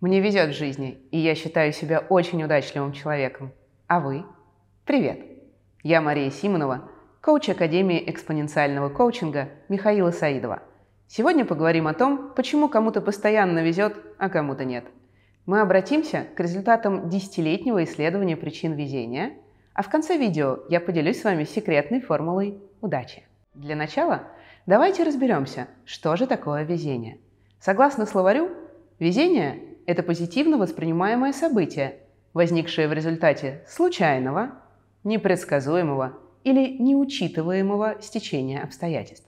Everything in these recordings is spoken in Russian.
Мне везет в жизни, и я считаю себя очень удачливым человеком. А вы? Привет! Я Мария Симонова, коуч Академии экспоненциального коучинга Михаила Саидова. Сегодня поговорим о том, почему кому-то постоянно везет, а кому-то нет. Мы обратимся к результатам десятилетнего исследования причин везения, а в конце видео я поделюсь с вами секретной формулой удачи. Для начала давайте разберемся, что же такое везение. Согласно словарю, везение это позитивно воспринимаемое событие, возникшее в результате случайного, непредсказуемого или неучитываемого стечения обстоятельств.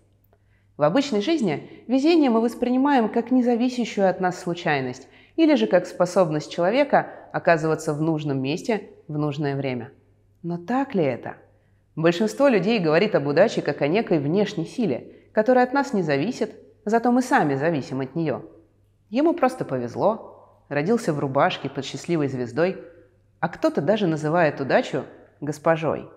В обычной жизни везение мы воспринимаем как независящую от нас случайность или же как способность человека оказываться в нужном месте в нужное время. Но так ли это? Большинство людей говорит об удаче как о некой внешней силе, которая от нас не зависит, зато мы сами зависим от нее. Ему просто повезло, родился в рубашке под счастливой звездой, а кто-то даже называет удачу госпожой.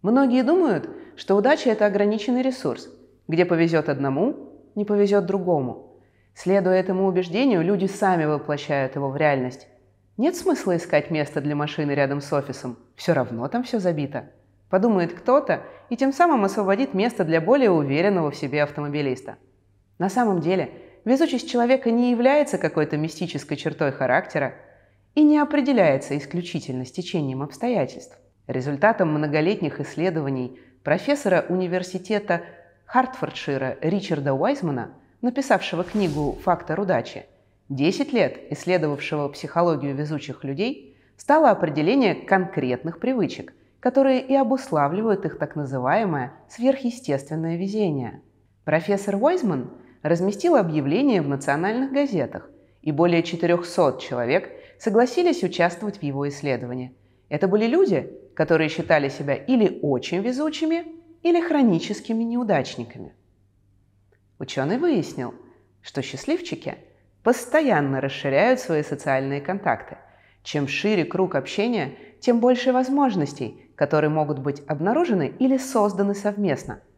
Многие думают, что удача – это ограниченный ресурс, где повезет одному, не повезет другому. Следуя этому убеждению, люди сами воплощают его в реальность. Нет смысла искать место для машины рядом с офисом, все равно там все забито. Подумает кто-то и тем самым освободит место для более уверенного в себе автомобилиста. На самом деле – везучесть человека не является какой-то мистической чертой характера и не определяется исключительно стечением обстоятельств. Результатом многолетних исследований профессора университета Хартфордшира Ричарда Уайзмана, написавшего книгу «Фактор удачи», 10 лет исследовавшего психологию везучих людей, стало определение конкретных привычек, которые и обуславливают их так называемое сверхъестественное везение. Профессор Уайзман разместил объявление в национальных газетах, и более 400 человек согласились участвовать в его исследовании. Это были люди, которые считали себя или очень везучими, или хроническими неудачниками. Ученый выяснил, что счастливчики постоянно расширяют свои социальные контакты. Чем шире круг общения, тем больше возможностей, которые могут быть обнаружены или созданы совместно –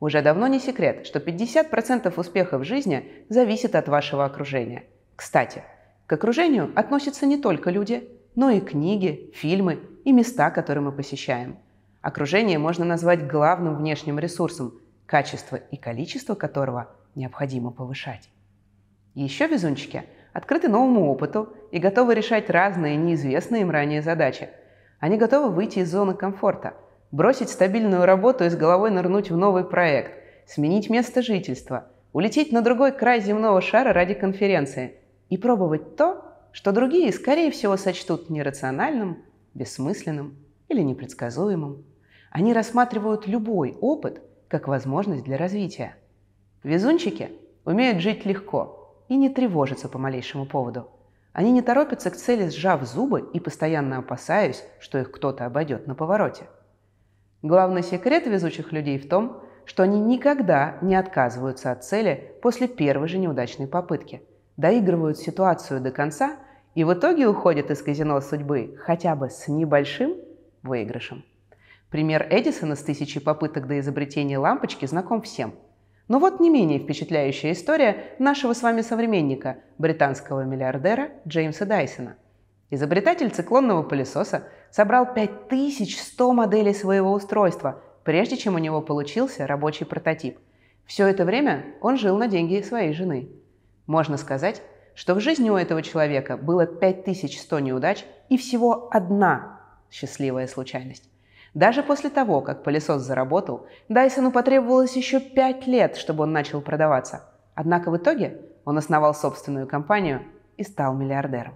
уже давно не секрет, что 50% успеха в жизни зависит от вашего окружения. Кстати, к окружению относятся не только люди, но и книги, фильмы и места, которые мы посещаем. Окружение можно назвать главным внешним ресурсом, качество и количество которого необходимо повышать. Еще везунчики открыты новому опыту и готовы решать разные неизвестные им ранее задачи. Они готовы выйти из зоны комфорта – бросить стабильную работу и с головой нырнуть в новый проект, сменить место жительства, улететь на другой край земного шара ради конференции и пробовать то, что другие, скорее всего, сочтут нерациональным, бессмысленным или непредсказуемым. Они рассматривают любой опыт как возможность для развития. Везунчики умеют жить легко и не тревожиться по малейшему поводу. Они не торопятся к цели, сжав зубы и постоянно опасаясь, что их кто-то обойдет на повороте. Главный секрет везучих людей в том, что они никогда не отказываются от цели после первой же неудачной попытки, доигрывают ситуацию до конца и в итоге уходят из казино судьбы хотя бы с небольшим выигрышем. Пример Эдисона с тысячей попыток до изобретения лампочки знаком всем. Но вот не менее впечатляющая история нашего с вами современника, британского миллиардера Джеймса Дайсона – Изобретатель циклонного пылесоса собрал 5100 моделей своего устройства, прежде чем у него получился рабочий прототип. Все это время он жил на деньги своей жены. Можно сказать, что в жизни у этого человека было 5100 неудач и всего одна счастливая случайность. Даже после того, как пылесос заработал, Дайсону потребовалось еще 5 лет, чтобы он начал продаваться. Однако в итоге он основал собственную компанию и стал миллиардером.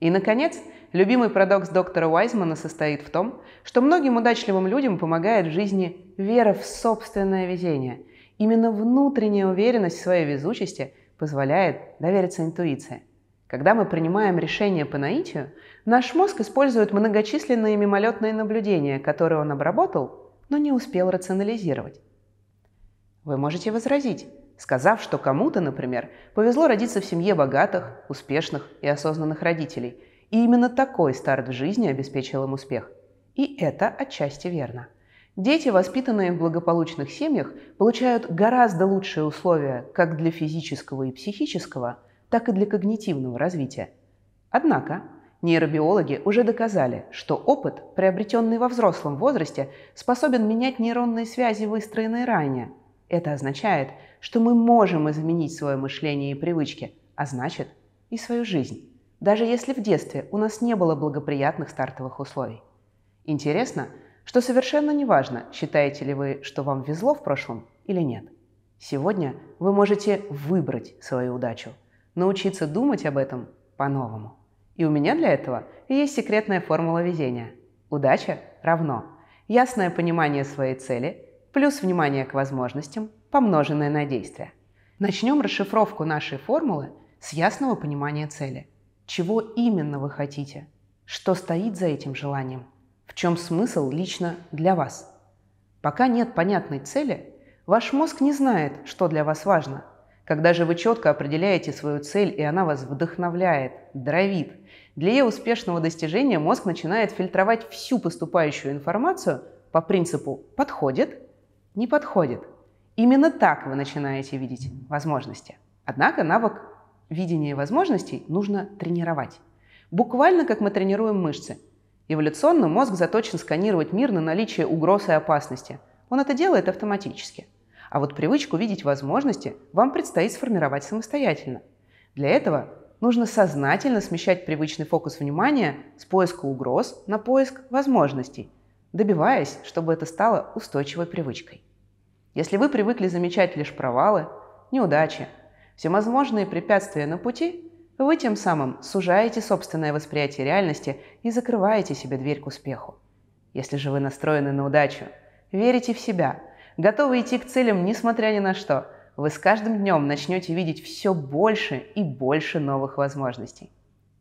И, наконец, любимый парадокс доктора Уайзмана состоит в том, что многим удачливым людям помогает в жизни вера в собственное везение. Именно внутренняя уверенность в своей везучести позволяет довериться интуиции. Когда мы принимаем решение по наитию, наш мозг использует многочисленные мимолетные наблюдения, которые он обработал, но не успел рационализировать. Вы можете возразить, сказав, что кому-то, например, повезло родиться в семье богатых, успешных и осознанных родителей, и именно такой старт в жизни обеспечил им успех. И это отчасти верно. Дети, воспитанные в благополучных семьях, получают гораздо лучшие условия как для физического и психического, так и для когнитивного развития. Однако нейробиологи уже доказали, что опыт, приобретенный во взрослом возрасте, способен менять нейронные связи, выстроенные ранее. Это означает, что мы можем изменить свое мышление и привычки, а значит и свою жизнь, даже если в детстве у нас не было благоприятных стартовых условий. Интересно, что совершенно неважно, считаете ли вы, что вам везло в прошлом или нет. Сегодня вы можете выбрать свою удачу, научиться думать об этом по-новому. И у меня для этого есть секретная формула везения. Удача равно ясное понимание своей цели плюс внимание к возможностям, помноженное на действие. Начнем расшифровку нашей формулы с ясного понимания цели. Чего именно вы хотите? Что стоит за этим желанием? В чем смысл лично для вас? Пока нет понятной цели, Ваш мозг не знает, что для вас важно. Когда же вы четко определяете свою цель, и она вас вдохновляет, дровит, для ее успешного достижения мозг начинает фильтровать всю поступающую информацию по принципу «подходит», «не подходит». Именно так вы начинаете видеть возможности. Однако навык видения возможностей нужно тренировать. Буквально как мы тренируем мышцы. Эволюционно мозг заточен сканировать мир на наличие угроз и опасности. Он это делает автоматически – а вот привычку видеть возможности вам предстоит сформировать самостоятельно. Для этого нужно сознательно смещать привычный фокус внимания с поиска угроз на поиск возможностей, добиваясь, чтобы это стало устойчивой привычкой. Если вы привыкли замечать лишь провалы, неудачи, всевозможные препятствия на пути, вы тем самым сужаете собственное восприятие реальности и закрываете себе дверь к успеху. Если же вы настроены на удачу, верите в себя – готовы идти к целям несмотря ни на что, вы с каждым днем начнете видеть все больше и больше новых возможностей.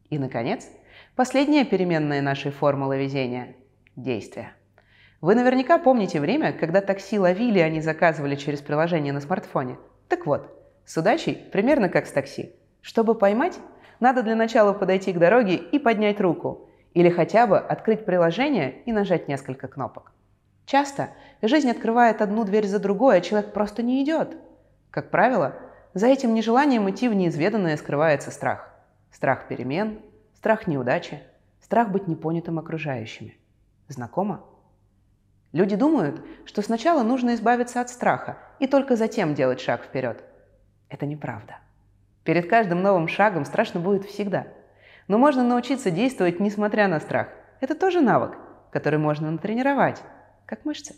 И, наконец, последняя переменная нашей формулы везения – действие. Вы наверняка помните время, когда такси ловили, а не заказывали через приложение на смартфоне. Так вот, с удачей примерно как с такси. Чтобы поймать, надо для начала подойти к дороге и поднять руку, или хотя бы открыть приложение и нажать несколько кнопок. Часто жизнь открывает одну дверь за другой, а человек просто не идет. Как правило, за этим нежеланием идти в неизведанное скрывается страх. Страх перемен, страх неудачи, страх быть непонятым окружающими. Знакомо? Люди думают, что сначала нужно избавиться от страха и только затем делать шаг вперед. Это неправда. Перед каждым новым шагом страшно будет всегда. Но можно научиться действовать несмотря на страх. Это тоже навык, который можно натренировать как мышцы.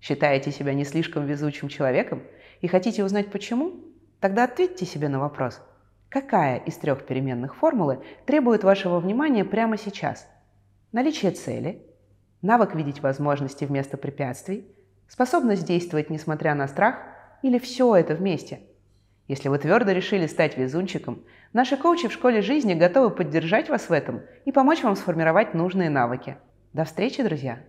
Считаете себя не слишком везучим человеком и хотите узнать почему? Тогда ответьте себе на вопрос, какая из трех переменных формулы требует вашего внимания прямо сейчас? Наличие цели, навык видеть возможности вместо препятствий, способность действовать несмотря на страх или все это вместе? Если вы твердо решили стать везунчиком, наши коучи в школе жизни готовы поддержать вас в этом и помочь вам сформировать нужные навыки. До встречи, друзья!